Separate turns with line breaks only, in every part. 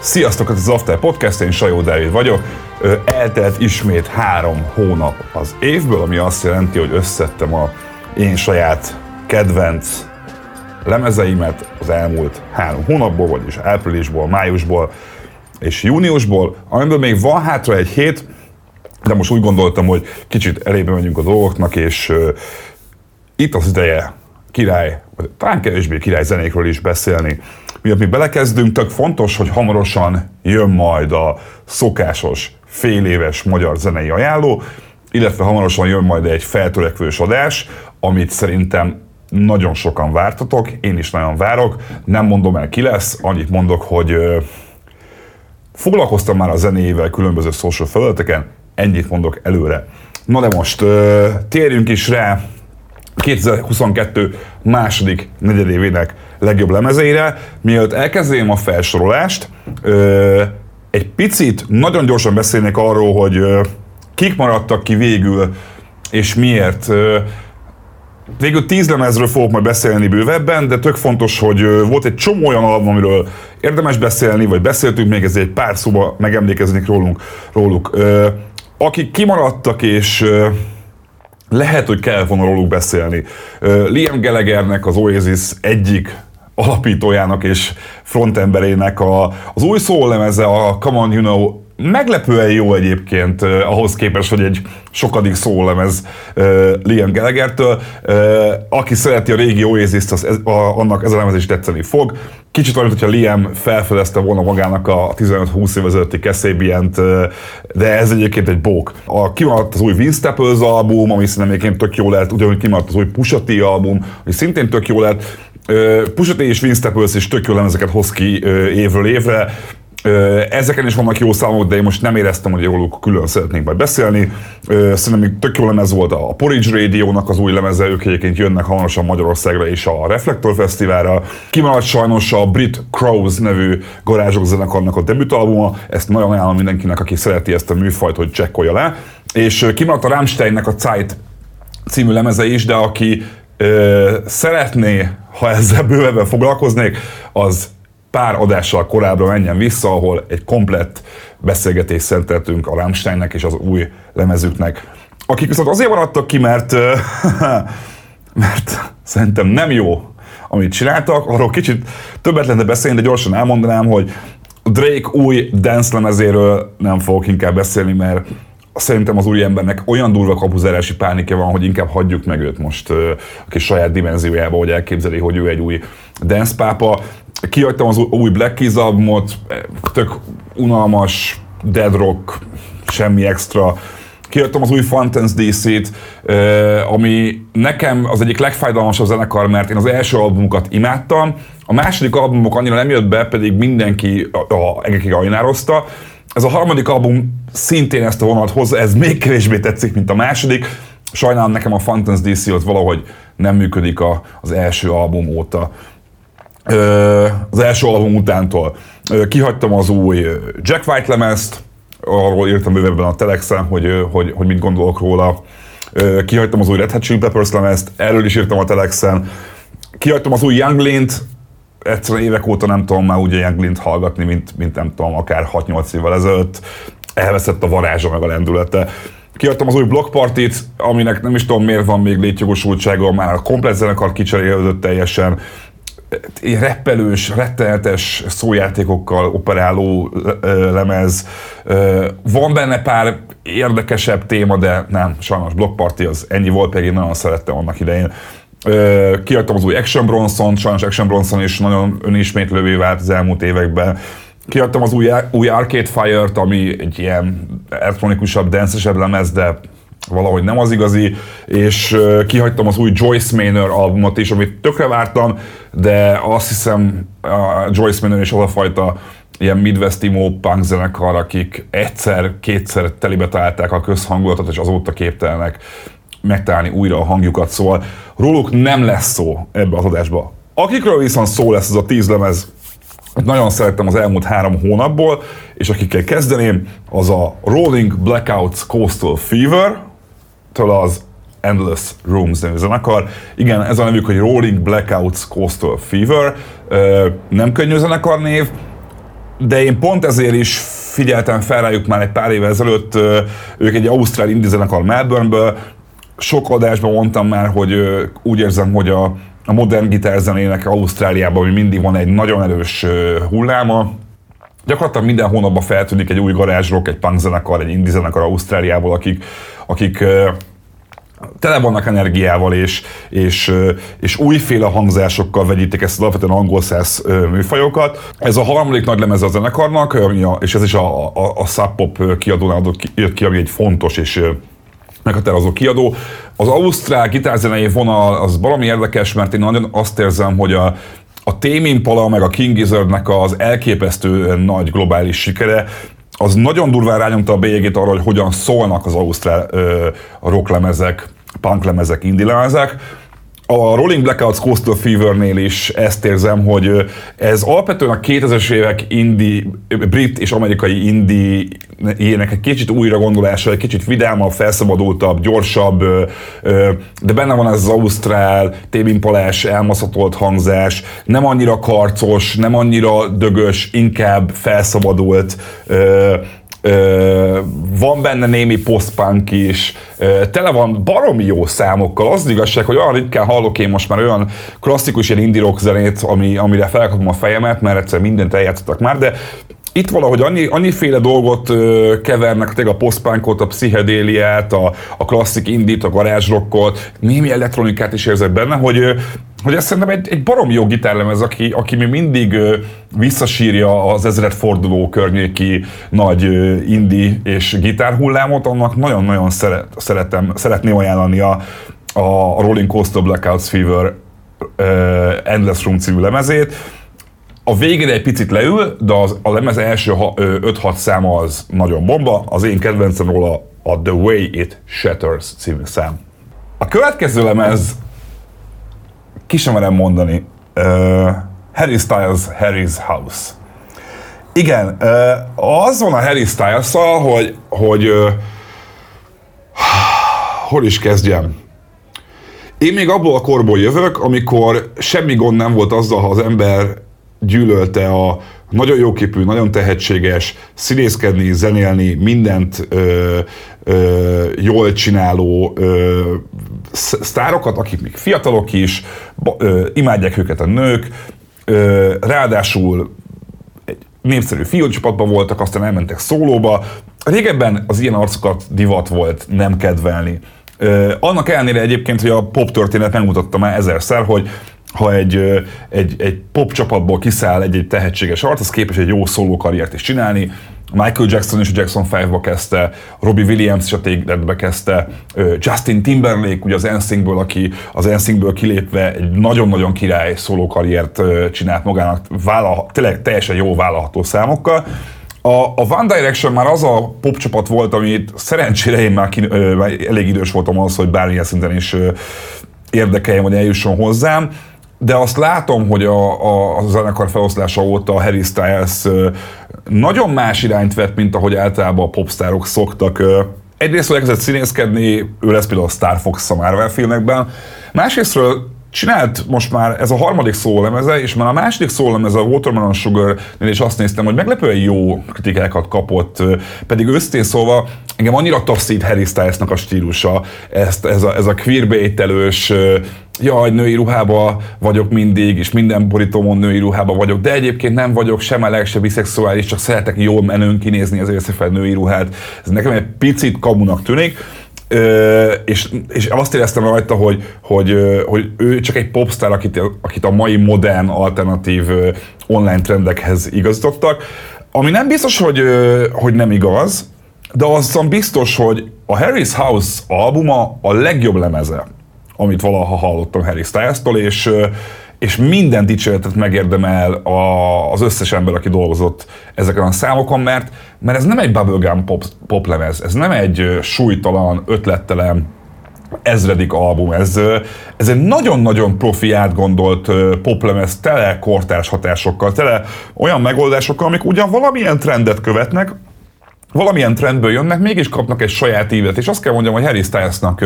Sziasztok, ez az After Podcast, én Sajó Dávid vagyok. Eltelt ismét három hónap az évből, ami azt jelenti, hogy összettem a én saját kedvenc lemezeimet az elmúlt három hónapból, vagyis áprilisból, májusból és júniusból, amiből még van hátra egy hét, de most úgy gondoltam, hogy kicsit elébe megyünk a dolgoknak, és uh, itt az ideje király, vagy talán kevésbé király zenékről is beszélni. Miatt mi belekezdünk, tök fontos, hogy hamarosan jön majd a szokásos fél éves magyar zenei ajánló, illetve hamarosan jön majd egy feltörekvős adás, amit szerintem nagyon sokan vártatok, én is nagyon várok, nem mondom el ki lesz, annyit mondok, hogy foglalkoztam már a zenéjével különböző social felületeken, ennyit mondok előre. Na de most térjünk is rá 2022 második negyedévének legjobb lemezeire. Mielőtt elkezdjem a felsorolást, egy picit nagyon gyorsan beszélnék arról, hogy kik maradtak ki végül, és miért. Végül tíz lemezről fogok majd beszélni bővebben, de tök fontos, hogy volt egy csomó olyan album, amiről érdemes beszélni, vagy beszéltünk még, ez egy pár szóba megemlékezni rólunk, róluk. Akik kimaradtak, és lehet, hogy kell volna róluk beszélni. Liam Gallaghernek, az Oasis egyik alapítójának és frontemberének a, az új szólemeze, a Come On You Know meglepően jó egyébként uh, ahhoz képest, hogy egy sokadik szólemez uh, Liam Gallagher-től. Uh, aki szereti a régi Oasis-t, az, a, annak ez a lemez is tetszeni fog. Kicsit olyan, hogyha Liam felfedezte volna magának a 15-20 év ezelőtti Kasabian-t, uh, de ez egyébként egy bók. A kimaradt az új Vince Staples album, ami szerintem egyébként tök jó lett, ugyanúgy kimaradt az új Pusha T album, ami szintén tök jó lett. Pusha T és Vince Staples is tök jó lemezeket hoz ki évről évre. Ezeken is vannak jó számok, de én most nem éreztem, hogy jól külön szeretnék majd beszélni. Szerintem tök jó lemez volt a Porridge Radio-nak az új lemeze, ők egyébként jönnek hamarosan Magyarországra és a Reflektor Fesztiválra. Kimaradt sajnos a Brit Crows nevű garázsok zenekarnak a debütalbuma, ezt nagyon ajánlom mindenkinek, aki szereti ezt a műfajt, hogy csekkolja le. És kimaradt a Rammsteinnek a Zeit című lemeze is, de aki ö, szeretné, ha ezzel bővebben foglalkoznék, az pár adással korábban menjen vissza, ahol egy komplett beszélgetést szenteltünk a Rammsteinnek és az új lemezüknek. Akik viszont azért maradtak ki, mert, mert szerintem nem jó, amit csináltak, arról kicsit többet lenne beszélni, de gyorsan elmondanám, hogy Drake új dance lemezéről nem fogok inkább beszélni, mert szerintem az új embernek olyan durva kapuzárási pánikja van, hogy inkább hagyjuk meg őt most a kis saját dimenziójába, hogy elképzeli, hogy ő egy új dance pápa. Kihagytam az új Black Keys albumot, tök unalmas, dead rock, semmi extra. Kihagytam az új Fountains DC-t, ami nekem az egyik legfájdalmasabb zenekar, mert én az első albumukat imádtam, a második albumok annyira nem jött be, pedig mindenki a, a, egekig ajnározta. Ez a harmadik album szintén ezt a vonat hozza, ez még kevésbé tetszik, mint a második. Sajnálom nekem a Fountains DC ott valahogy nem működik a, az első album óta az első album utántól. Kihagytam az új Jack White lemezt, arról írtam bővebben a Telexen, hogy, hogy, hogy mit gondolok róla. Kihagytam az új Red Hot Chili Peppers lemezt, erről is írtam a Telexen. Kihagytam az új Young Lint, egyszerűen évek óta nem tudom már úgy Young Lint hallgatni, mint, mint nem tudom, akár 6-8 évvel ezelőtt. Elveszett a varázsa meg a lendülete. Kiadtam az új Block Party-t, aminek nem is tudom miért van még létjogosultsága, már a komplet zenekar kicserélődött teljesen reppelős, rettenetes szójátékokkal operáló lemez. Van benne pár érdekesebb téma, de nem, sajnos Block Party az ennyi volt, pedig én nagyon szerettem annak idején. Kiadtam az új Action Bronson, sajnos Action Bronson is nagyon önismétlővé vált az elmúlt években. Kiadtam az új, új Arcade Fire-t, ami egy ilyen elektronikusabb, dancesebb lemez, de valahogy nem az igazi, és kihagytam az új Joyce Manor albumot is, amit tökre vártam, de azt hiszem a Joyce Manor is az a fajta ilyen Midwest emo punk zenekar, akik egyszer-kétszer telibe találták a közhangulatot, és azóta képtelenek megtalálni újra a hangjukat, szóval róluk nem lesz szó ebbe az adásba. Akikről viszont szó lesz ez a tíz lemez, nagyon szerettem az elmúlt három hónapból, és akikkel kezdeném, az a Rolling Blackouts Coastal Fever, től az Endless Rooms nevű zenekar. Igen, ez a nevük, hogy Rolling Blackouts Coastal Fever. Nem könnyű zenekar név, de én pont ezért is figyeltem fel rájuk már egy pár évvel ezelőtt, ők egy ausztrál indie zenekar Melbourneből, sok adásban mondtam már, hogy úgy érzem, hogy a, a modern gitárzenének Ausztráliában hogy mindig van egy nagyon erős hulláma, Gyakorlatilag minden hónapban feltűnik egy új garázsrock, egy punk zenekar, egy indie zenekar Ausztráliából, akik, akik tele vannak energiával, és, és, és újféle hangzásokkal vegyítik ezt az alapvetően angol száz műfajokat. Ez a harmadik nagy lemez a zenekarnak, és ez is a, a, a Sub Pop kiadónál ki, ki, ami egy fontos és meghatározó kiadó. Az ausztrál gitárzenei vonal az valami érdekes, mert én nagyon azt érzem, hogy a, a Tame Impala meg a King Gizzardnek az elképesztő nagy globális sikere, az nagyon durván rányomta a bélyegét arra, hogy hogyan szólnak az ausztrál ö, rocklemezek, punklemezek, indie lemezek a Rolling Blackouts Coastal Fever-nél is ezt érzem, hogy ez alapvetően a 2000-es évek indi, brit és amerikai indi ilyenek egy kicsit újra gondolása, egy kicsit vidámabb, felszabadultabb, gyorsabb, de benne van ez az ausztrál, tébimpalás, elmaszatolt hangzás, nem annyira karcos, nem annyira dögös, inkább felszabadult, van benne némi postpunk is, tele van baromi jó számokkal. Az igazság, hogy olyan ritkán hallok én most már olyan klasszikus ilyen indie rock zenét, ami, amire felkapom a fejemet, mert egyszer mindent eljátszottak már, de itt valahogy annyi, annyiféle dolgot ö, kevernek, tényleg a postpunkot, a pszichedéliát, a, a klasszik indit, a garázsrockot, némi elektronikát is érzek benne, hogy hogy ez szerintem egy, egy barom jó gitárlemez, aki, aki mi mindig ö, visszasírja az ezred forduló környéki nagy ö, indi és gitárhullámot, annak nagyon-nagyon szeret, szeretem, szeretném ajánlani a, a Rolling Coaster Blackouts Fever ö, Endless Room című lemezét. A végére egy picit leül, de az, a lemez első 5-6 száma az nagyon bomba. Az én kedvencem róla a The Way It Shatters című szám. A következő lemez ki sem merem mondani. Uh, Harry Styles, Harry's House. Igen, uh, az van a Harry styles hogy, hogy uh, hol is kezdjem? Én még abból a korból jövök, amikor semmi gond nem volt azzal, ha az ember gyűlölte a nagyon jóképű, nagyon tehetséges, színészkedni, zenélni, mindent ö, ö, jól csináló ö, sztárokat, akik még fiatalok is, ö, imádják őket a nők, ö, ráadásul egy népszerű fiúcsapatban voltak, aztán elmentek szólóba. Régebben az ilyen arcokat divat volt nem kedvelni. Ö, annak ellenére egyébként, hogy a pop történet megmutatta már ezerszer, hogy ha egy, egy, egy pop csapatból kiszáll egy, egy tehetséges arc, az képes egy jó szóló karriert is csinálni. Michael Jackson is a Jackson 5-ba kezdte, Robbie Williams is a Take kezdte, Justin Timberlake ugye az NSYNC-ből, aki az NSYNC-ből kilépve egy nagyon-nagyon király szóló karriert csinált magának, vállal, tényleg teljesen jó vállalható számokkal. A, a One Direction már az a pop csapat volt, amit szerencsére én már ki, ö, elég idős voltam az, hogy bármilyen szinten is ö, érdekeljen, vagy eljusson hozzám de azt látom, hogy a, a, a zenekar feloszlása óta a Harry Styles nagyon más irányt vett, mint ahogy általában a popstárok szoktak. Egyrészt, hogy elkezdett színészkedni, ő lesz például a Star Fox a Marvel filmekben, másrésztről csinált most már ez a harmadik szólemeze, és már a második szólemeze a Watermelon sugar is azt néztem, hogy meglepően jó kritikákat kapott, pedig őszintén szólva engem annyira taszít Harry Stylesnak a stílusa, ezt, ez, a, ez a queerbait-elős, jaj, női ruhába vagyok mindig, és minden borítómon női ruhába vagyok, de egyébként nem vagyok sem meleg, sem biszexuális, csak szeretek jól menőn kinézni, ezért fel női ruhát. Ez nekem egy picit kamunak tűnik. És, és azt éreztem rajta, hogy, hogy, hogy ő csak egy popstar, akit, akit a mai modern, alternatív online trendekhez igazítottak, ami nem biztos, hogy, hogy nem igaz, de azon biztos, hogy a Harry's House albuma a legjobb lemeze, amit valaha hallottam Harry Styles-tól, és, és minden dicséretet megérdemel az összes ember, aki dolgozott ezeken a számokon, mert, mert ez nem egy bubblegum pop, pop lemez, ez nem egy súlytalan, ötlettelen, ezredik album. Ez, ez egy nagyon-nagyon profi átgondolt poplemez, tele kortárs hatásokkal, tele olyan megoldásokkal, amik ugyan valamilyen trendet követnek, valamilyen trendből jönnek, mégis kapnak egy saját ívet, és azt kell mondjam, hogy Harry Stylesnak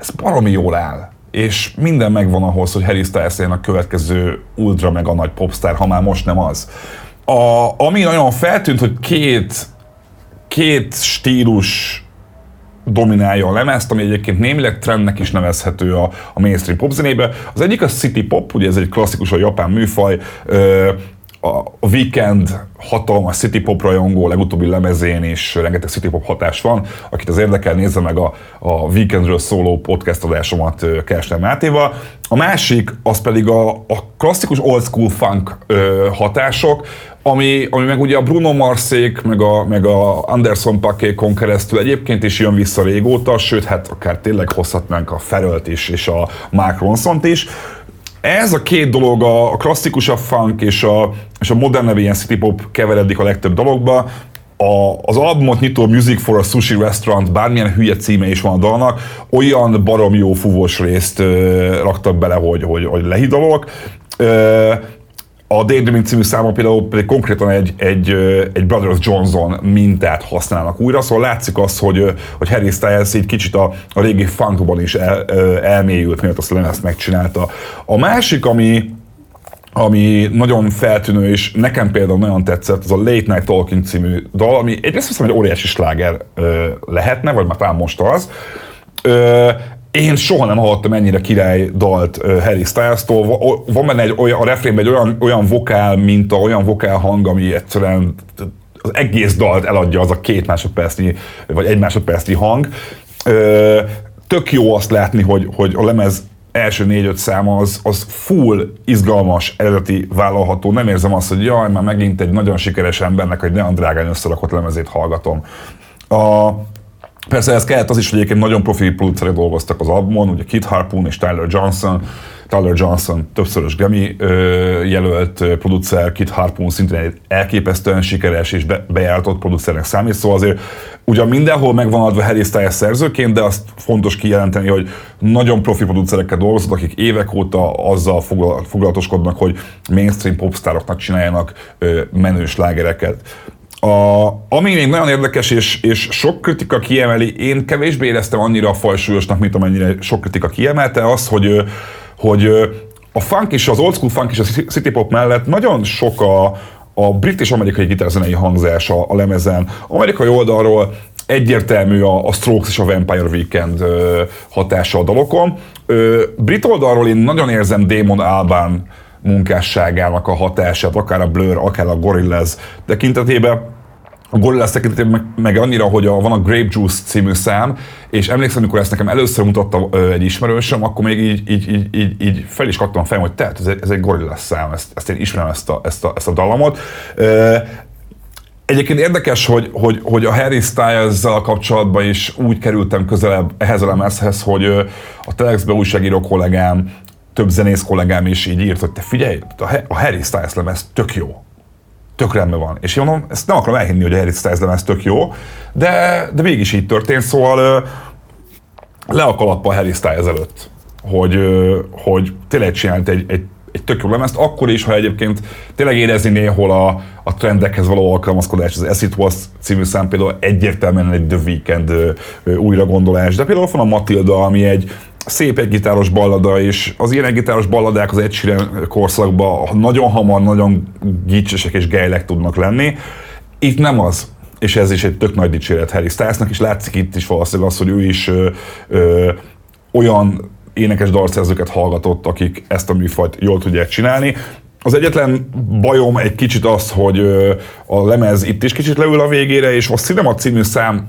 ez baromi jól áll és minden megvan ahhoz, hogy Harry Styles a következő ultra mega nagy popstar, ha már most nem az. A, ami nagyon feltűnt, hogy két, két stílus dominálja a lemezt, ami egyébként némileg trendnek is nevezhető a, a mainstream popzenébe. Az egyik a city pop, ugye ez egy klasszikus a japán műfaj, ö, a Weekend hatalmas city pop rajongó, legutóbbi lemezén is rengeteg city pop hatás van. Akit az érdekel, nézze meg a, a Weekendről szóló podcast adásomat Kerestem Mátéval. A másik, az pedig a, a klasszikus old school funk ö, hatások, ami, ami meg ugye a Bruno Marszék, meg a, meg a Anderson Pakékon keresztül egyébként is jön vissza régóta, sőt, hát akár tényleg hozhatnánk a Ferölt is, és a Mark Ronson-t is ez a két dolog, a klasszikusabb funk és a, és a modernebb ilyen city pop keveredik a legtöbb dologba. A, az albumot nyitó Music for a Sushi Restaurant, bármilyen hülye címe is van a dalnak, olyan barom jó fúvós részt ö, raktak bele, hogy, hogy, hogy lehidalok. Ö, a Daydreaming című számon például pedig konkrétan egy, egy, egy Brothers Johnson mintát használnak újra, szóval látszik az, hogy, hogy Harry Styles így kicsit a, a régi funkban is el, elmélyült, miatt azt lemezt megcsinálta. A másik, ami, ami nagyon feltűnő, és nekem például nagyon tetszett, az a Late Night Talking című dal, ami egyrészt hiszem, hogy óriási sláger lehetne, vagy már talán most az. Én soha nem hallottam ennyire király dalt Harry Styles-tól. Van benne egy olyan, a refrénben egy olyan, olyan vokál minta, olyan vokál hang, ami egyszerűen az egész dalt eladja az a két másodpercnyi, vagy egy másodpercnyi hang. Tök jó azt látni, hogy, hogy a lemez első négy-öt száma az, az full izgalmas, eredeti, vállalható. Nem érzem azt, hogy jaj, már megint egy nagyon sikeres embernek, egy nagyon drágán összerakott lemezét hallgatom. A, Persze ez kellett az is, hogy egyébként nagyon profi producerek dolgoztak az albumon, ugye Kit Harpoon és Tyler Johnson. Tyler Johnson többszörös Grammy jelölt producer, Kit Harpoon szintén egy elképesztően sikeres és be, bejáratott producernek számít, szóval azért ugyan mindenhol megvan adva Harry Styles szerzőként, de azt fontos kijelenteni, hogy nagyon profi producerekkel dolgozott, akik évek óta azzal foglalatoskodnak, hogy mainstream popstároknak csináljanak menős lágereket. A, ami még nagyon érdekes, és, és sok kritika kiemeli, én kevésbé éreztem annyira fajsúlyosnak, mint amennyire sok kritika kiemelte, az, hogy, hogy a funk és az old school funk és a city pop mellett nagyon sok a, a brit és amerikai gitárzenei hangzás a, a lemezen. Amerikai oldalról egyértelmű a, a Strokes és a Vampire Weekend ö, hatása a dalokon. Ö, brit oldalról én nagyon érzem Damon Alban munkásságának a hatását, akár a Blur, akár a Gorillaz tekintetében. A Gorillaz tekintetében meg, meg annyira, hogy a, van a Grape Juice című szám, és emlékszem, amikor ezt nekem először mutatta ö, egy ismerősöm, akkor még így, így, így, így, így fel is kattam fel, hogy tehát ez egy, ez egy Gorillaz szám, ezt, ezt én ismerem ezt a, ezt a, ezt a dallamot. Ö, Egyébként érdekes, hogy, hogy, hogy a Harry styles kapcsolatban is úgy kerültem közelebb ehhez a lemezhez, hogy a Telexbe újságíró kollégám több zenész kollégám is így írt, hogy te figyelj, a Harry Styles lemez tök jó. Tök rendben van. És én mondom, ezt nem akarom elhinni, hogy a Harry Styles lemez tök jó, de, de mégis így történt, szóval le a kalappa Harry Styles előtt, hogy, hogy tényleg csinált egy, egy egy tök jó lemezt, akkor is, ha egyébként tényleg érezni néhol a, a trendekhez való alkalmazkodás, az As It Was című szám például egyértelműen egy The Weekend újra gondolás, de például van a Matilda, ami egy, szép egygitáros ballada, és az ilyen egygitáros balladák az Ed korszakban nagyon hamar, nagyon gicsesek és gejlek tudnak lenni. Itt nem az, és ez is egy tök nagy dicséret Harry Stylesnak, és látszik itt is valószínűleg az, hogy ő is ö, ö, olyan énekes dalszerzőket hallgatott, akik ezt a műfajt jól tudják csinálni. Az egyetlen bajom egy kicsit az, hogy a lemez itt is kicsit leül a végére, és a Cinema című szám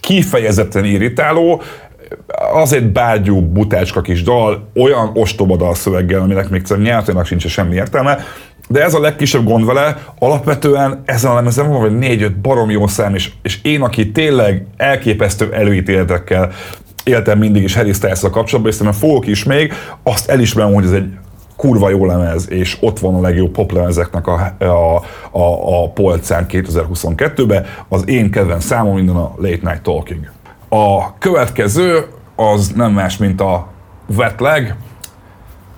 kifejezetten irritáló, az egy bágyú, butácska kis dal, olyan ostoba dal szöveggel, aminek még nyelvtőnek sincs semmi értelme, de ez a legkisebb gond vele, alapvetően ezen a lemezen van vagy négy-öt barom jó szám, és, és én, aki tényleg elképesztő előítéletekkel éltem mindig is Harry styles kapcsolatban, és szerintem fogok is még, azt elismerem, hogy ez egy kurva jó lemez, és ott van a legjobb poplemezeknek a, a, a, a polcán 2022-ben. Az én kedvenc számom minden a Late Night Talking. A következő az nem más, mint a Wetleg,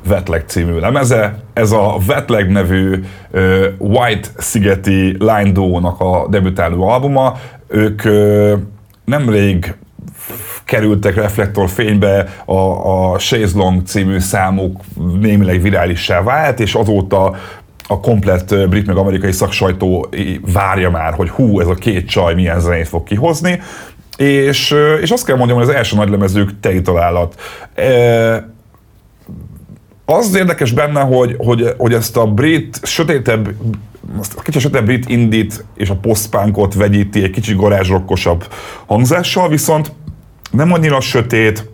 Wetleg című lemeze. Ez a Wetleg nevű uh, White Szigeti Line Duo-nak a debütáló albuma. ők nemrég kerültek reflektorfénybe, a, a Chaise Long című számuk némileg virálissá vált, és azóta a komplett brit meg amerikai szaksajtó várja már, hogy hú, ez a két csaj milyen zenét fog kihozni, és, és azt kell mondjam, hogy az első nagylemezők teli találat. Az érdekes benne, hogy, hogy, hogy ezt a brit, sötétebb, a kicsit sötétebb brit indit és a postpunkot vegyíti egy kicsit garázsrokkosabb hangzással, viszont nem annyira sötét,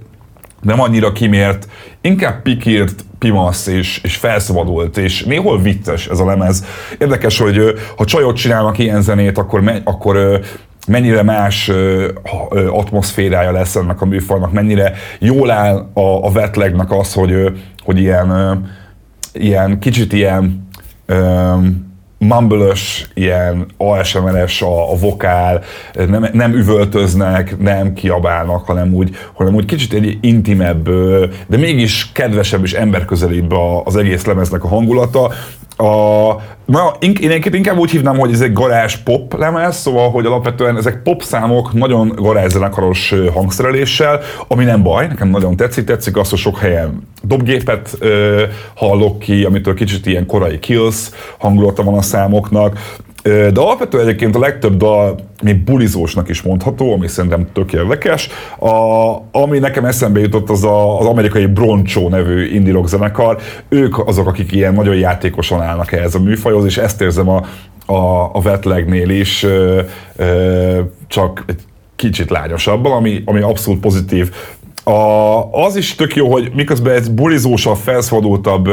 nem annyira kimért, inkább pikírt, pimasz és, és felszabadult, és néhol vicces ez a lemez. Érdekes, hogy ha csajok csinálnak ilyen zenét, akkor, me, akkor mennyire más atmoszférája lesz ennek a műfajnak, mennyire jól áll a, a wetlegnek az, hogy, hogy ilyen, ilyen kicsit ilyen mumble ilyen ASMR-es a, a vokál, nem, nem üvöltöznek, nem kiabálnak, hanem úgy, hanem úgy kicsit egy intimebb, de mégis kedvesebb és emberközelibb az egész lemeznek a hangulata. A, na, én inkább úgy hívnám, hogy ez egy garázs pop lemez, szóval, hogy alapvetően ezek pop számok nagyon garázzenekaros hangszereléssel, ami nem baj, nekem nagyon tetszik, tetszik azt, hogy sok helyen dobgépet ö, hallok ki, amitől kicsit ilyen korai kills hangulata van a számoknak, de alapvetően egyébként a legtöbb dal még bulizósnak is mondható, ami szerintem tök érdekes. A, ami nekem eszembe jutott, az a, az amerikai Broncho nevű indie rock zenekar. Ők azok, akik ilyen nagyon játékosan állnak ehhez a műfajhoz, és ezt érzem a, a, a Wetlegnél is, ö, ö, csak egy kicsit lányosabban, ami, ami abszolút pozitív. A, az is tök jó, hogy miközben ez bulizósabb, felszabadultabb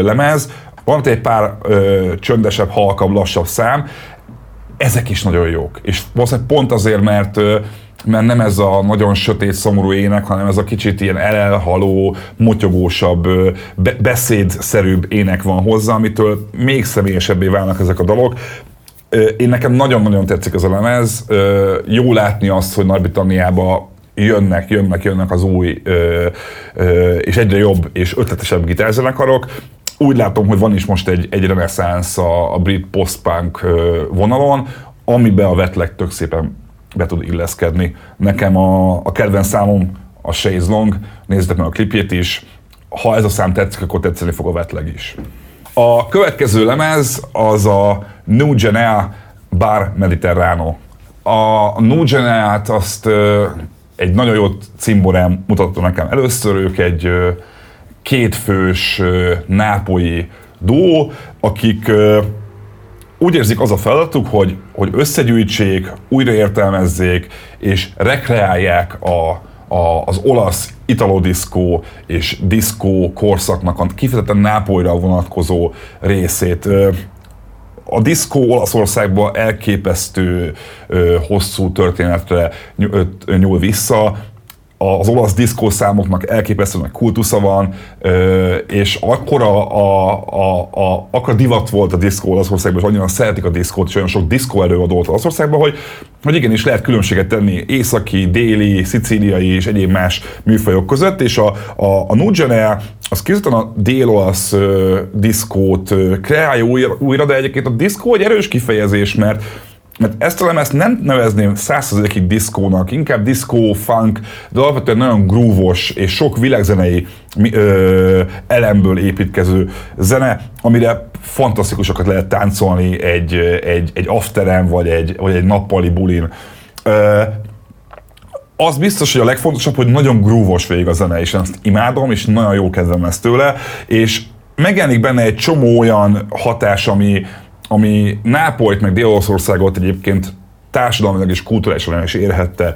lemez, van egy pár ö, csöndesebb, halkabb, lassabb szám, ezek is nagyon jók. És valószínűleg pont azért, mert ö, mert nem ez a nagyon sötét, szomorú ének, hanem ez a kicsit ilyen elhaló, motyogósabb, be- beszédszerűbb ének van hozzá, amitől még személyesebbé válnak ezek a dalok. Én nekem nagyon-nagyon tetszik ez a lemez. Jó látni azt, hogy Nagy-Britanniába jönnek, jönnek, jönnek az új és egyre jobb és ötletesebb gitárzenekarok úgy látom, hogy van is most egy, egy reneszánsz a, a brit post-punk vonalon, amiben a Wetleg tök szépen be tud illeszkedni. Nekem a, a kedvenc számom a Chaise Long, nézzétek meg a klipjét is, ha ez a szám tetszik, akkor tetszeni fog a Wetleg is. A következő lemez az a New Genea Bar Mediterrano. A New Genea-t azt egy nagyon jó cimborám mutatta nekem először, ők egy kétfős nápolyi duó, akik úgy érzik az a feladatuk, hogy, hogy összegyűjtsék, újraértelmezzék és rekreálják a, a, az olasz italodiszkó és diszkó korszaknak a kifejezetten Nápolyra vonatkozó részét. A diszkó Olaszországban elképesztő hosszú történetre nyúl vissza, az olasz diszkó számoknak elképesztő nagy kultusza van, és akkor a, a, a, a, akkor divat volt a diszkó Olaszországban, és annyira szeretik a diszkót, és olyan sok diszkó előadó volt Olaszországban, hogy, hogy igenis lehet különbséget tenni északi, déli, szicíliai és egyéb más műfajok között, és a, a, a Nugene az kizután a dél-olasz diszkót kreálja újra, újra, de egyébként a diszkó egy erős kifejezés, mert mert ezt a lemezt nem nevezném százszerzékig diszkónak, inkább diszkó, funk, de alapvetően nagyon grúvos és sok világzenei ö, elemből építkező zene, amire fantasztikusokat lehet táncolni egy, egy, egy afteren vagy egy, vagy egy nappali bulin. Ö, az biztos, hogy a legfontosabb, hogy nagyon grúvos végig a zene, és ezt imádom, és nagyon jó kedvem ezt tőle, és megjelenik benne egy csomó olyan hatás, ami, ami Nápolyt meg Dél-Olaszországot egyébként társadalmilag és kulturálisan is érhette,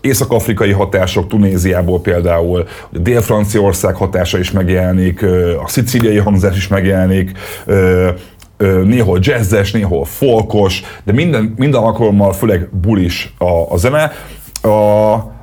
észak-afrikai hatások Tunéziából például, Dél-Franciaország hatása is megjelenik, a szicíliai hangzás is megjelenik, néhol jazzes, néhol folkos, de minden, minden alkalommal főleg bulis a, a zene. A,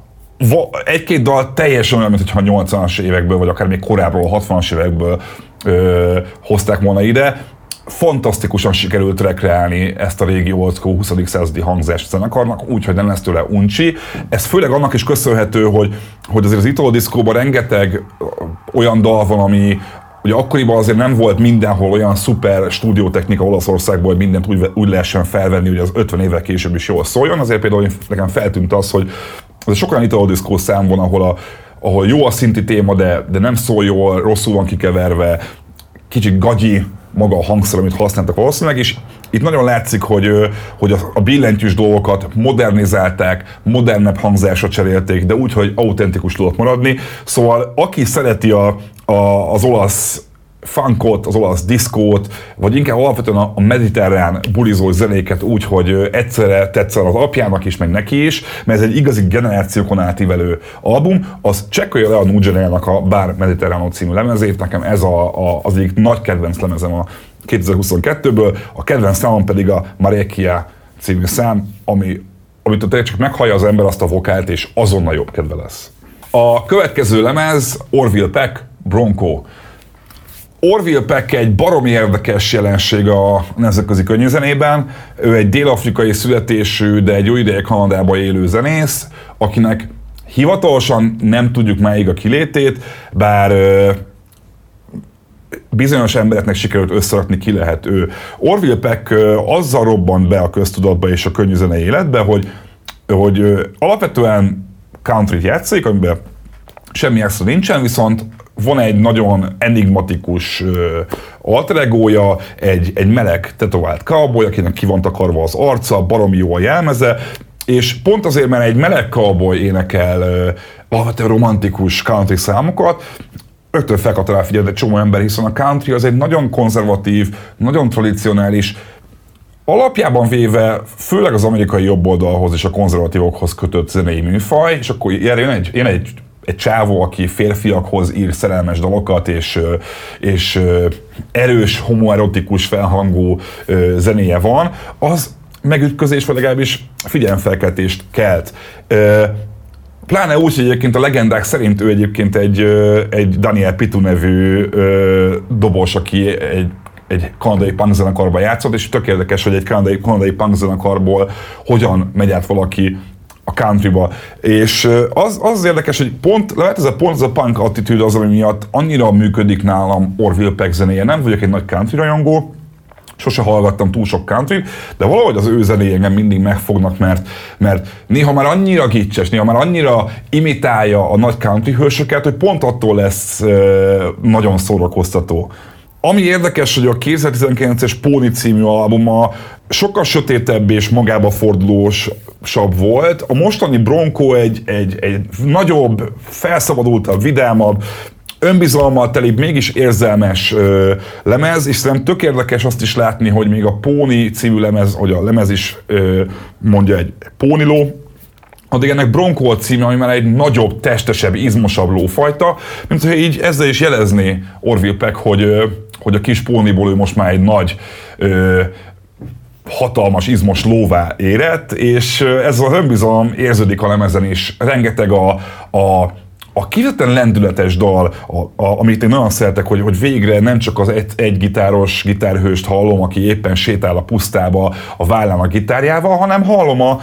egy-két dal teljesen olyan, mintha 80-as évekből, vagy akár még korábban, a 60-as évekből ö, hozták volna ide fantasztikusan sikerült rekreálni ezt a régi old school 20. századi hangzást zenekarnak, úgyhogy nem lesz tőle uncsi. Ez főleg annak is köszönhető, hogy, hogy azért az Italo rengeteg olyan dal van, ami, ugye akkoriban azért nem volt mindenhol olyan szuper stúdiótechnika Olaszországból, hogy mindent úgy, úgy lehessen felvenni, hogy az 50 évvel később is jól szóljon. Azért például nekem feltűnt az, hogy az sok olyan italodiszkó szám van, ahol, a, ahol jó a szinti téma, de, de nem szól jól, rosszul van kikeverve, kicsit gagyi maga a hangszer, amit használtak valószínűleg, és itt nagyon látszik, hogy, hogy a, billentyűs dolgokat modernizálták, modernebb hangzásra cserélték, de úgy, hogy autentikus tudott maradni. Szóval aki szereti a, a, az olasz funkot, az olasz diszkót, vagy inkább alapvetően a mediterrán bulizó zenéket úgy, hogy egyszerre tetszel az apjának is, meg neki is, mert ez egy igazi generációkon átívelő album, az csekkolja le a Nugenelnak a Bár Mediterránó című lemezét, nekem ez a, a, az egyik nagy kedvenc lemezem a 2022-ből, a kedvenc számom pedig a Marekia című szám, ami, amit tényleg csak meghallja az ember azt a vokált, és azonnal jobb kedve lesz. A következő lemez Orville Peck, Bronco. Orville Peck egy baromi érdekes jelenség a nemzetközi könnyűzenében. Ő egy dél-afrikai születésű, de egy új ideje Kanadában élő zenész, akinek hivatalosan nem tudjuk máig a kilétét, bár bizonyos embereknek sikerült összerakni, ki lehet ő. Orville Peck azzal robbant be a köztudatba és a könnyűzene életbe, hogy, hogy alapvetően country játszik, amiben semmi extra nincsen, viszont van egy nagyon enigmatikus alter egója, egy, egy meleg tetovált cowboy, akinek ki van takarva az arca, baromi jó a jelmeze, és pont azért, mert egy meleg cowboy énekel alapvetően romantikus country számokat, rögtön felkapta rá figyelmet egy csomó ember, hiszen a country az egy nagyon konzervatív, nagyon tradicionális, alapjában véve, főleg az amerikai jobboldalhoz és a konzervatívokhoz kötött zenei műfaj, és akkor jön egy, jön egy egy csávó, aki férfiakhoz ír szerelmes dalokat, és, és erős, homoerotikus felhangú zenéje van, az megütközés, vagy legalábbis figyelemfelkeltést kelt. Pláne úgy, hogy egyébként a legendák szerint ő egyébként egy, egy Daniel Pitu nevű dobos, aki egy egy kanadai punk zenekarban játszott, és tök érdekes, hogy egy kanadai, kanadai punk zenekarból hogyan megy át valaki a countryba. És az, az érdekes, hogy pont, lehet ez a pont, ez a punk attitűd az, ami miatt annyira működik nálam Orville Peck zenéje. Nem vagyok egy nagy country rajongó, sose hallgattam túl sok country, de valahogy az ő zenéje engem mindig megfognak, mert, mert néha már annyira gicses, néha már annyira imitálja a nagy country hősöket, hogy pont attól lesz e, nagyon szórakoztató. Ami érdekes, hogy a 2019-es Póni című albuma sokkal sötétebb és magába fordulósabb volt. A mostani Bronco egy, egy, egy nagyobb, felszabadultabb, vidámabb, önbizalommal teli, mégis érzelmes ö, lemez, és szerintem tök érdekes azt is látni, hogy még a Póni című lemez, hogy a lemez is ö, mondja egy póniló, addig ennek Bronco a címe, ami már egy nagyobb, testesebb, izmosabb lófajta, mint hogy így ezzel is jelezné Orville Peck, hogy, hogy a kis póniból ő most már egy nagy ö, hatalmas, izmos lóvá érett, és ez az önbizalom érződik a lemezen is. Rengeteg a, a a kifejezetten lendületes dal, a, a, amit én nagyon szeretek, hogy, hogy végre nem csak az egy, egy gitáros gitárhőst hallom, aki éppen sétál a pusztába a vállán a gitárjával, hanem hallom a,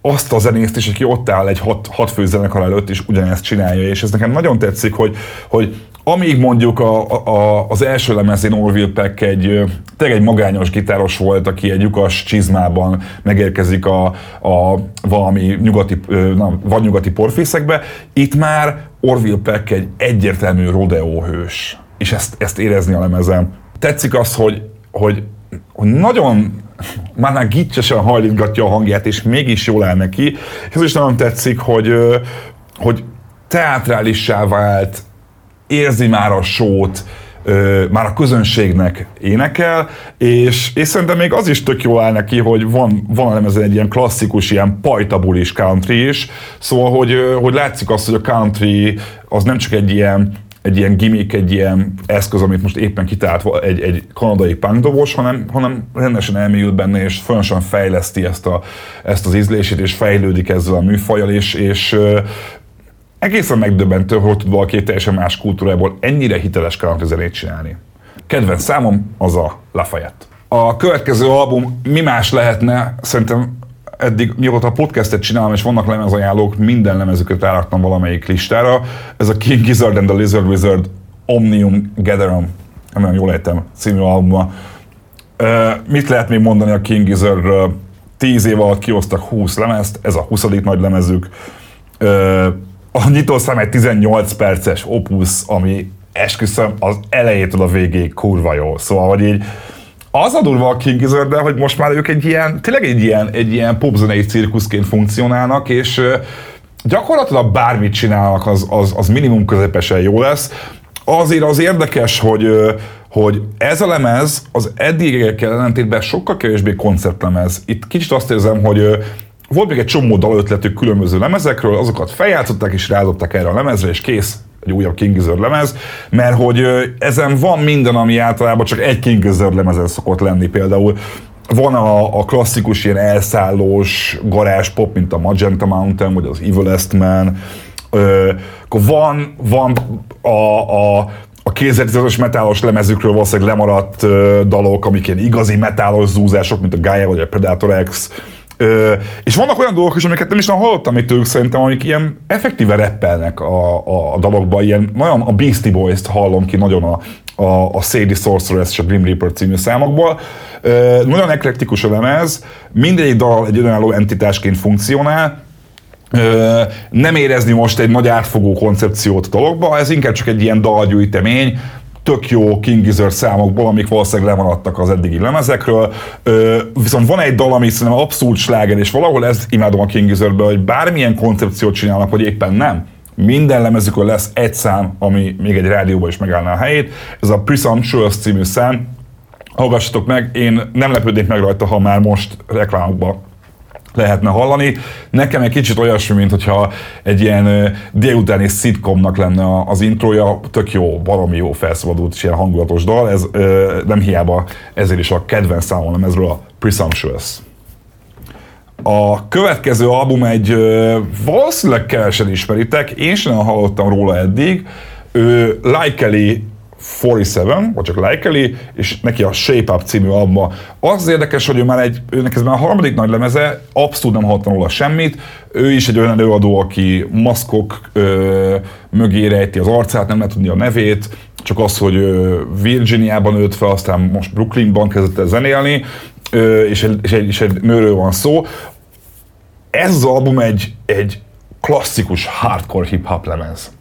azt a zenészt is, aki ott áll egy hat, hat fő zenekar előtt, és ugyanezt csinálja, és ez nekem nagyon tetszik, hogy, hogy amíg mondjuk a, a, az első lemezén Orville Peck egy, tényleg egy magányos gitáros volt, aki egy lyukas csizmában megérkezik a, a valami nyugati, na, vagy nyugati porfészekbe, itt már Orville Peck egy egyértelmű rodeo hős, és ezt, ezt érezni a lemezen. Tetszik az, hogy, hogy, hogy nagyon már már gicsesen hajlítgatja a hangját, és mégis jól áll neki. És ez is nagyon tetszik, hogy, hogy teátrálissá vált, érzi már a sót, ö, már a közönségnek énekel, és, és szerintem még az is tök jól áll neki, hogy van, van a lemezen egy ilyen klasszikus, ilyen pajtabulis country is, szóval, hogy, hogy látszik azt, hogy a country az nem csak egy ilyen egy ilyen gimmick, egy ilyen eszköz, amit most éppen kitalált egy, egy kanadai punkdobos, hanem, hanem rendesen elmélyült benne, és folyamatosan fejleszti ezt, a, ezt az ízlését, és fejlődik ezzel a műfajjal, és, és egészen megdöbbentő, hogy tud valaki teljesen más kultúrából ennyire hiteles country zenét csinálni. Kedvenc számom az a Lafayette. A következő album mi más lehetne, szerintem eddig, mióta a podcastet csinálom, és vannak lemezajánlók, minden lemezüket ráraktam valamelyik listára. Ez a King Gizzard and the Lizard Wizard Omnium Gatherum nem jól ejtem, című albuma. Mit lehet még mondani a King Gizzardről? 10 év alatt kihoztak 20 lemezt, ez a 20. nagy lemezük. A nyitószám egy 18 perces opus, ami esküszöm az elejétől a végéig kurva jó. Szóval, hogy így az a durva a King gizzard hogy most már ők egy ilyen, tényleg egy ilyen, egy ilyen popzenei cirkuszként funkcionálnak, és gyakorlatilag bármit csinálnak, az, az, az minimum közepesen jó lesz. Azért az érdekes, hogy, hogy ez a lemez az eddigekkel ellentétben sokkal kevésbé konceptlemez. Itt kicsit azt érzem, hogy volt még egy csomó dalötletük különböző lemezekről, azokat feljátszották és ráadották erre a lemezre, és kész, egy újabb King Gizzard lemez, mert hogy ezen van minden, ami általában csak egy King Gizzard lemezen szokott lenni például. Van a, a klasszikus ilyen elszállós garázs pop, mint a Magenta Mountain, vagy az Evilest Man, Ö, akkor van, van a, a, a 2010-es metálos lemezükről valószínűleg lemaradt ö, dalok, amik ilyen igazi metálos zúzások, mint a Gaia vagy a Predator X, Ö, és vannak olyan dolgok is, amiket nem is nem hallottam itt ők szerintem, amik ilyen effektíve reppelnek a, a, a dalokban, ilyen nagyon a Beastie Boys-t hallom ki nagyon a, a, a Sadie Sorceress és a Grim Reaper című számokból. Ö, nagyon eklektikus a lemez, mindegyik dal egy önálló entitásként funkcionál, Ö, nem érezni most egy nagy átfogó koncepciót a dologba, ez inkább csak egy ilyen dalgyűjtemény, tök jó King Gizzard számokból, amik valószínűleg lemaradtak az eddigi lemezekről. Ö, viszont van egy dal, ami szerintem abszolút sláger, és valahol ez imádom a King Gizzardből, hogy bármilyen koncepciót csinálnak, vagy éppen nem, minden lemezükön lesz egy szám, ami még egy rádióban is megállná a helyét. Ez a Presumptuous című szám. Hallgassatok meg, én nem lepődnék meg rajta, ha már most reklámokba lehetne hallani. Nekem egy kicsit olyasmi, mint hogyha egy ilyen délutáni szitkomnak lenne az introja, tök jó, baromi jó felszabadult és ilyen hangulatos dal, ez nem hiába ezért is a kedvenc számom ezről a Presumptuous. A következő album egy valószínűleg kevesen ismeritek, én sem hallottam róla eddig, ő Likely 47, vagy csak Likely, és neki a Shape Up című albuma. Az, érdekes, hogy ő már egy, őnek ez már a harmadik nagy lemeze, abszolút nem hallottam róla semmit. Ő is egy olyan előadó, aki maszkok ö, mögé rejti az arcát, nem lehet tudni a nevét, csak az, hogy ö, Virginiában nőtt fel, aztán most Brooklynban kezdett el zenélni, ö, és, egy, és, egy, és egy nőről van szó. Ez az album egy, egy klasszikus hardcore hip-hop lemez.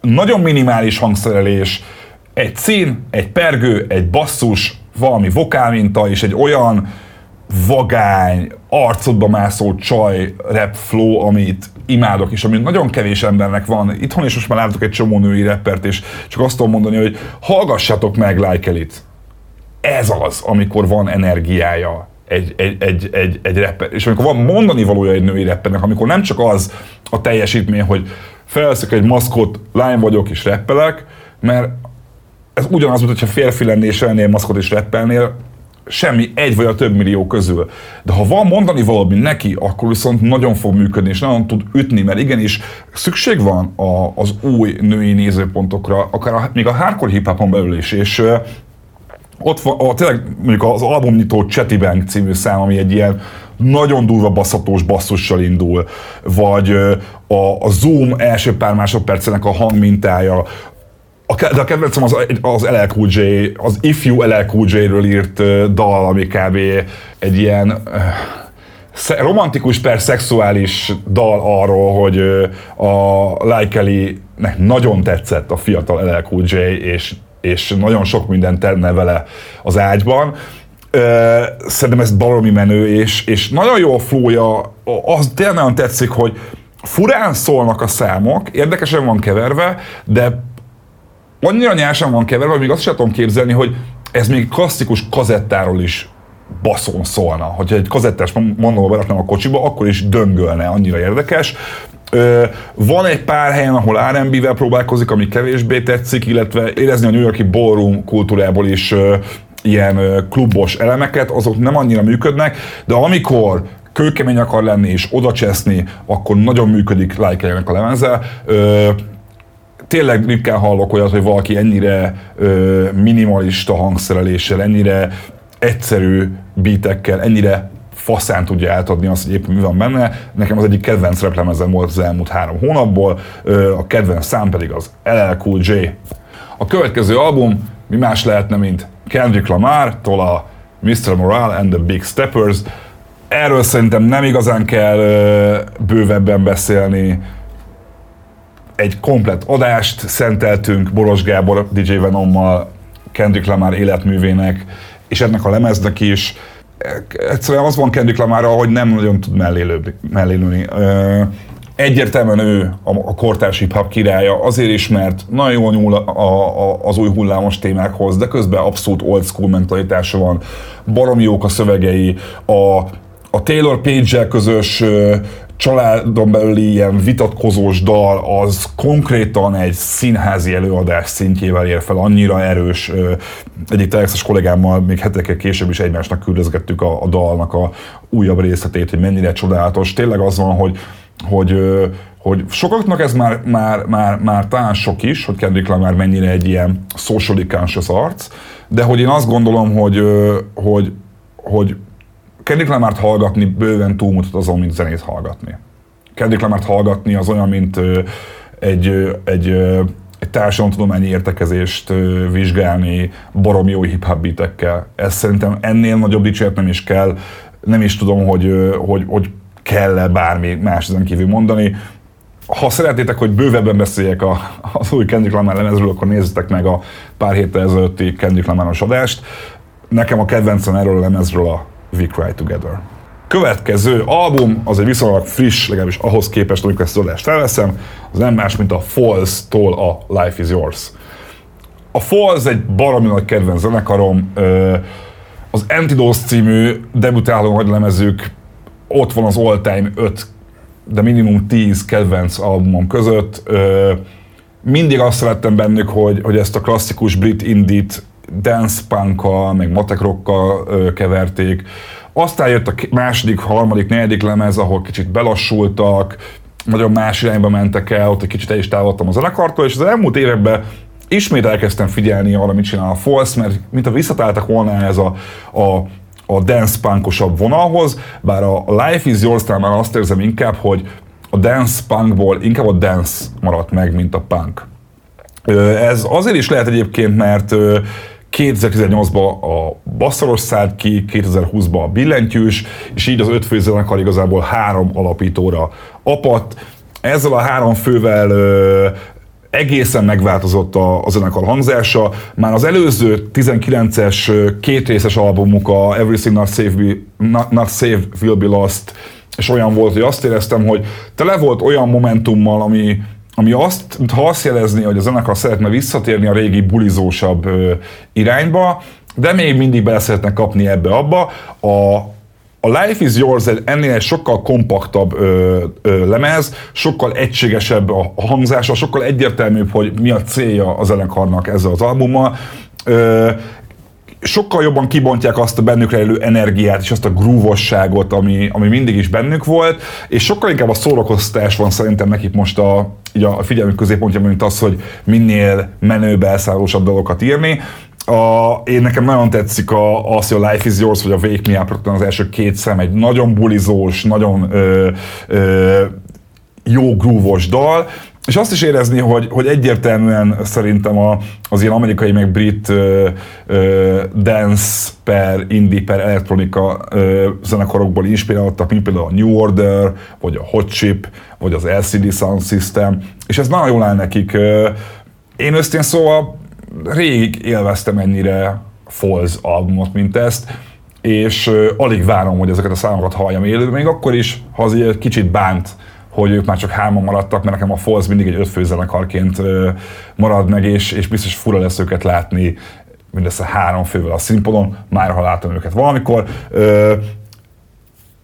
Nagyon minimális hangszerelés, egy szín, egy pergő, egy basszus, valami vokálminta és egy olyan vagány, arcodba mászó csaj rap flow, amit imádok, és amit nagyon kevés embernek van. Itthon is most már látok egy csomó női rappert, és csak azt tudom mondani, hogy hallgassatok meg Like Elite. Ez az, amikor van energiája egy, egy, egy, egy, egy rapper. És amikor van mondani valója egy női rappernek, amikor nem csak az a teljesítmény, hogy felszek egy maszkot, lány vagyok és rappelek, mert ez ugyanaz, mint hogyha férfi lennél és lennél maszkot és reppelnél, semmi egy vagy a több millió közül. De ha van mondani valami neki, akkor viszont nagyon fog működni, és nagyon tud ütni, mert igenis szükség van a, az új női nézőpontokra, akár a, még a hardcore hip belül is, és uh, ott van, a, tényleg mondjuk az albumnyitó Chatty Bank című szám, ami egy ilyen nagyon durva basszatós basszussal indul, vagy a, a Zoom első pár másodpercenek a hangmintája, a, de a kedvencem az, az LL Cool J, az If LL Cool J-ről írt dal, ami kb. egy ilyen romantikus per szexuális dal arról, hogy a Likely nek nagyon tetszett a fiatal LL Cool J, és, és nagyon sok mindent tenne vele az ágyban. Szerintem ez baromi menő, és, és nagyon jó a flója, az tényleg nagyon tetszik, hogy furán szólnak a számok, érdekesen van keverve, de annyira nyersen van keverve, hogy még azt sem tudom képzelni, hogy ez még klasszikus kazettáról is baszon szólna. Hogyha egy kazettás mondom, beraknám a kocsiba, akkor is döngölne, annyira érdekes. Ö, van egy pár helyen, ahol R&B-vel próbálkozik, ami kevésbé tetszik, illetve érezni a New Yorki ballroom kultúrából is ö, ilyen ö, klubos elemeket, azok nem annyira működnek, de amikor kőkemény akar lenni és oda cseszni, akkor nagyon működik like a lemeze. Ö, tényleg ritkán hallok olyat, hogy valaki ennyire ö, minimalista hangszereléssel, ennyire egyszerű beatekkel, ennyire faszán tudja átadni azt, hogy éppen mi van benne. Nekem az egyik kedvenc replemezem volt az elmúlt három hónapból, a kedvenc szám pedig az LL Cool J. A következő album mi más lehetne, mint Kendrick Lamar-tól a Mr. Morale and the Big Steppers. Erről szerintem nem igazán kell bővebben beszélni. Egy komplet adást szenteltünk Boros Gábor DJ Venommal, Kendrick Lamar életművének, és ennek a lemeznek is. Egyszerűen az van Kendrick Lamarra, hogy nem nagyon tud mellélőni egyértelműen ő a, a kortárs hip-hop királya, azért is, mert nagyon jól nyúl a, a, az új hullámos témákhoz, de közben abszolút old school mentalitása van, baromi jók a szövegei, a, a Taylor Page-el közös családon belüli ilyen vitatkozós dal, az konkrétan egy színházi előadás szintjével ér fel, annyira erős. Egyik texas kollégámmal még hetekkel később is egymásnak küldözgettük a, a dalnak a újabb részletét, hogy mennyire csodálatos. Tényleg az van, hogy hogy, hogy sokaknak ez már, már, már, már talán sok is, hogy Kendrick Lamar mennyire egy ilyen socially conscious arc, de hogy én azt gondolom, hogy, hogy, hogy Kendrick Lamart hallgatni bőven túlmutat azon, mint zenét hallgatni. Kendrick Lamart hallgatni az olyan, mint egy, egy, egy társadalomtudományi értekezést vizsgálni baromi jó hip-hop beatekkel. Ez szerintem ennél nagyobb dicsért nem is kell. Nem is tudom, hogy, hogy, hogy kell-e bármi más ezen kívül mondani. Ha szeretnétek, hogy bővebben beszéljek a, az új Kendrick Lamar lemezről, akkor nézzetek meg a pár héttel ezelőtti Kendrick Lamar adást. Nekem a kedvencem erről a lemezről a We Cry Together. Következő album az egy viszonylag friss, legalábbis ahhoz képest, amikor ezt az adást felveszem, az nem más, mint a Falls-tól a Life is Yours. A Falls egy baromi nagy kedvenc zenekarom, az Antidote című debütáló nagy lemezük ott van az all-time 5, de minimum 10 kedvenc albumom között. Mindig azt szerettem bennük, hogy, hogy ezt a klasszikus brit indit dance punk meg matek keverték. Aztán jött a második, harmadik, negyedik lemez, ahol kicsit belassultak, nagyon más irányba mentek el, ott egy kicsit el is távoltam az zenekartól, és az elmúlt években ismét elkezdtem figyelni arra, mit csinál a False, mert mint a visszataláltak volna ez a, a a dance punkosabb vonalhoz, bár a Life is yours már azt érzem inkább, hogy a dance punkból inkább a dance maradt meg, mint a punk. Ez azért is lehet egyébként, mert 2018-ban a Basszaros szállt ki, 2020-ban a Billentyűs, és így az öt főzenekar igazából három alapítóra apadt. Ezzel a három fővel egészen megváltozott a, a zenekar hangzása. Már az előző 19-es kétrészes albumuk, a Everything Not Safe, Be, Not, Not Safe Will Be Lost, és olyan volt, hogy azt éreztem, hogy tele volt olyan momentummal, ami, ami azt, ha azt jelezni, hogy a zenekar szeretne visszatérni a régi bulizósabb ö, irányba, de még mindig bele szeretne kapni ebbe-abba. A, a Life is Yours ennél egy sokkal kompaktabb ö, ö, lemez, sokkal egységesebb a hangzása, sokkal egyértelműbb, hogy mi a célja a zenekarnak ezzel az albummal. Ö, sokkal jobban kibontják azt a bennük rejlő energiát és azt a grúvosságot, ami, ami mindig is bennük volt, és sokkal inkább a szórakoztatás van szerintem nekik most a, a figyelmük középpontja, mint az, hogy minél menőbb, elszállósabb dolgokat írni. A, én nekem nagyon tetszik a, az, hogy a Life is Yours, vagy a Wake Me Up, az első két szem, egy nagyon bulizós, nagyon ö, ö, jó grúvos dal, és azt is érezni, hogy, hogy egyértelműen szerintem a, az ilyen amerikai meg brit ö, ö, dance per indie per elektronika ö, zenekarokból inspiráltak, mint például a New Order, vagy a Hot Chip, vagy az LCD Sound System, és ez nagyon jól áll nekik. Én ösztén szóval rég élveztem ennyire Falls albumot, mint ezt, és alig várom, hogy ezeket a számokat halljam élőben, még akkor is, ha az egy kicsit bánt, hogy ők már csak hárman maradtak, mert nekem a Falls mindig egy ötfőzenekarként marad meg, és, és biztos fura lesz őket látni mindössze három fővel a színpadon, már ha látom őket valamikor.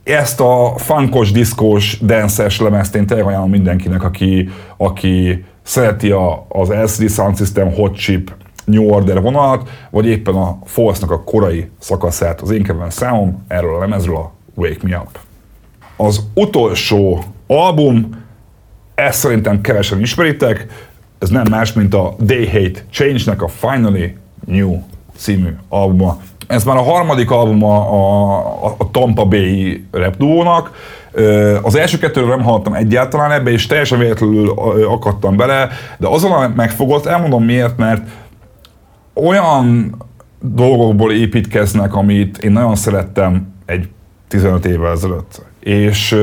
Ezt a funkos, diszkós, dances lemezt én tényleg ajánlom mindenkinek, aki, aki szereti a, az LCD Sound System Hot Chip New Order vonalat, vagy éppen a False-nak a korai szakaszát. Az én kedvenc számom erről a lemezről a Wake Me Up. Az utolsó album, ezt szerintem kevesen ismeritek, ez nem más, mint a They Hate Change-nek a Finally New című albuma. Ez már a harmadik albuma a, a, a Tampa Bay rap duónak, az első kettőről nem hallottam egyáltalán ebbe, és teljesen véletlenül akadtam bele, de azon megfogott, elmondom miért, mert olyan dolgokból építkeznek, amit én nagyon szerettem egy 15 évvel ezelőtt. És,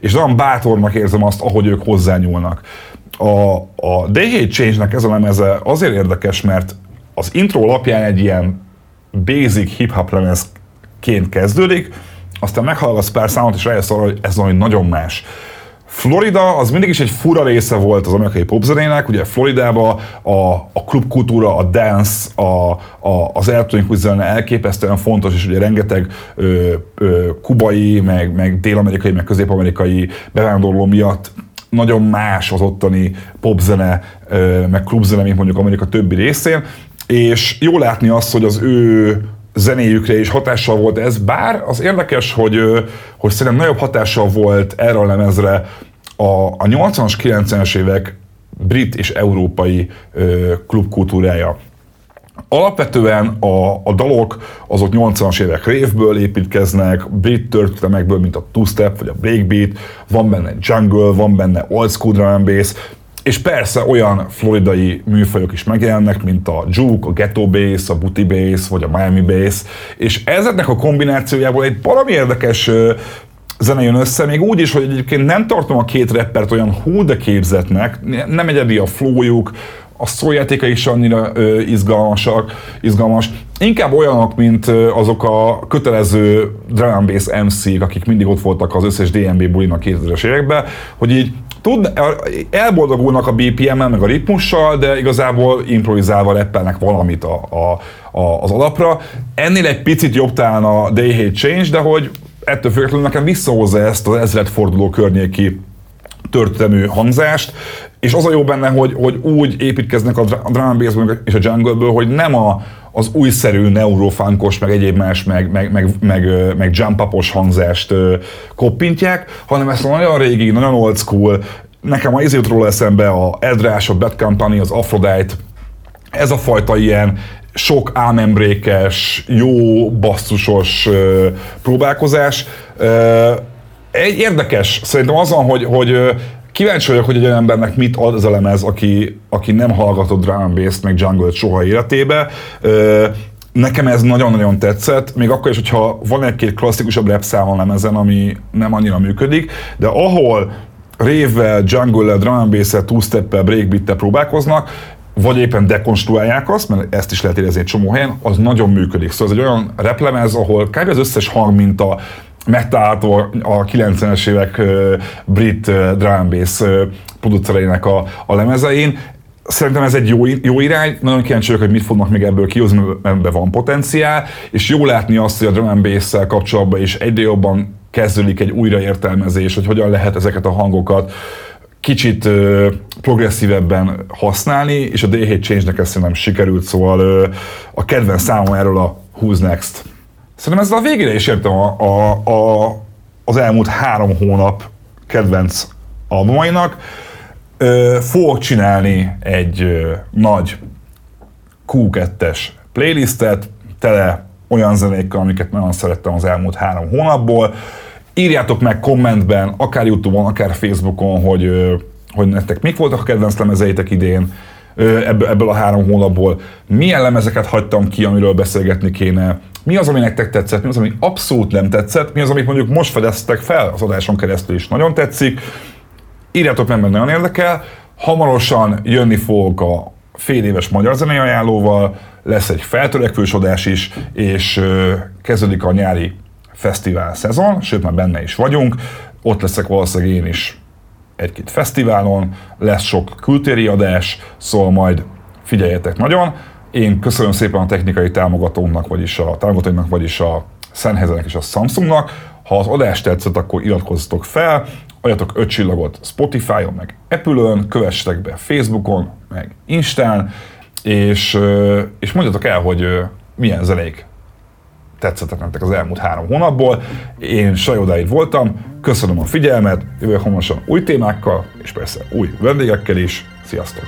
és nagyon bátornak érzem azt, ahogy ők hozzányúlnak. A, a Day Change-nek ez a lemeze azért érdekes, mert az intro alapján egy ilyen basic hip-hop lemezként kezdődik, aztán meghallgatsz pár számot, és rájössz arra, hogy ez valami nagyon más. Florida az mindig is egy fura része volt az amerikai popzenének, ugye Floridában a, a klubkultúra, a dance, a, a, az elektronikus zene elképesztően fontos, és ugye rengeteg ö, ö, kubai, meg, meg dél-amerikai, meg közép-amerikai bevándorló miatt nagyon más az ottani popzene, ö, meg klubzene, mint mondjuk Amerika többi részén, és jó látni azt, hogy az ő zenéjükre is hatással volt ez, bár az érdekes, hogy, hogy szerintem nagyobb hatással volt erre a lemezre a, a 80-as, 90-es évek brit és európai ö, klubkultúrája. Alapvetően a, a dalok azok 80-as évek révből építkeznek, brit történelmekből, mint a two-step vagy a breakbeat, van benne jungle, van benne old school drum and bass, és persze olyan floridai műfajok is megjelennek, mint a juke, a ghetto bass, a booty bass, vagy a Miami bass, és ezeknek a kombinációjából egy valami érdekes zene jön össze, még úgy is, hogy egyébként nem tartom a két rappert olyan hú de képzetnek, nem egyedi a flowjuk, a szójátéka is annyira ö, izgalmasak, izgalmas. Inkább olyanok, mint azok a kötelező drum bass MC-k, akik mindig ott voltak az összes DNB bulinak 2000-es években, hogy így tud, elboldogulnak a BPM-mel, meg a ritmussal, de igazából improvizálva reppelnek valamit a, a, a, az alapra. Ennél egy picit jobb talán a Day Hate Change, de hogy ettől függetlenül nekem visszahozza ezt az ezredforduló környéki történelmű hangzást, és az a jó benne, hogy, hogy úgy építkeznek a drum bass és a jungle hogy nem a, az újszerű neurofunkos, meg egyéb más, meg, meg, meg, meg, meg jump upos hangzást koppintják, hanem ezt nagyon régi, nagyon old school, nekem a izét róla eszembe a Edrás, a Bad Company, az Aphrodite, ez a fajta ilyen sok ámembrékes, jó basszusos ö, próbálkozás. Ö, egy érdekes, szerintem azon, hogy, hogy kíváncsi vagyok, hogy egy olyan embernek mit ad az a lemez, aki, aki nem hallgatott drum bass meg jungle soha életébe. Ö, Nekem ez nagyon-nagyon tetszett, még akkor is, hogyha van egy-két klasszikusabb rap szám a lemezen, ami nem annyira működik, de ahol révvel, jungle-el, drum bass-el, two-step-el, breakbeat próbálkoznak, vagy éppen dekonstruálják azt, mert ezt is lehet érezni egy csomó helyen, az nagyon működik. Szóval ez egy olyan replemez, ahol kb. az összes hangminta megtalálható a 90-es évek brit drum bass uh, producereinek a, a lemezein. Szerintem ez egy jó, jó irány, nagyon kíváncsi vagyok, hogy mit fognak még ebből kihozni, mert ebben van potenciál, és jó látni azt, hogy a drum bass kapcsolatban is egyre jobban kezdődik egy újraértelmezés, hogy hogyan lehet ezeket a hangokat kicsit ö, progresszívebben használni, és a D7 Change-nek ezt szerintem sikerült, szóval ö, a kedvenc számom erről a Who's Next. Szerintem ezzel a végére is értem a, a, a, az elmúlt három hónap kedvenc albumainak. Ö, fogok csinálni egy ö, nagy Q2-es playlistet, tele olyan zenékkel, amiket nagyon szerettem az elmúlt három hónapból. Írjátok meg kommentben, akár Youtube-on, akár Facebookon, hogy, hogy nektek mik voltak a kedvenc lemezeitek idén, ebből, ebből a három hónapból, milyen lemezeket hagytam ki, amiről beszélgetni kéne, mi az, ami nektek tetszett, mi az, ami abszolút nem tetszett, mi az, amit mondjuk most fedeztek fel az adáson keresztül is nagyon tetszik. Írjátok meg, mert nagyon érdekel. Hamarosan jönni fogok a fél éves magyar zenei ajánlóval, lesz egy feltörekvős adás is, és kezdődik a nyári fesztivál szezon, sőt már benne is vagyunk, ott leszek valószínűleg én is egy-két fesztiválon, lesz sok kültéri adás, szóval majd figyeljetek nagyon. Én köszönöm szépen a technikai támogatónak, vagyis a támogatóinak, vagyis a Sennheisernek és a Samsungnak. Ha az adás tetszett, akkor iratkozzatok fel, adjatok öt csillagot Spotify-on, meg Apple-ön, kövessetek be Facebookon, meg Instán, és, és mondjatok el, hogy milyen zenék tetszettek nektek az elmúlt három hónapból. Én Sajodáid voltam, köszönöm a figyelmet, jövök hamarosan új témákkal, és persze új vendégekkel is. Sziasztok!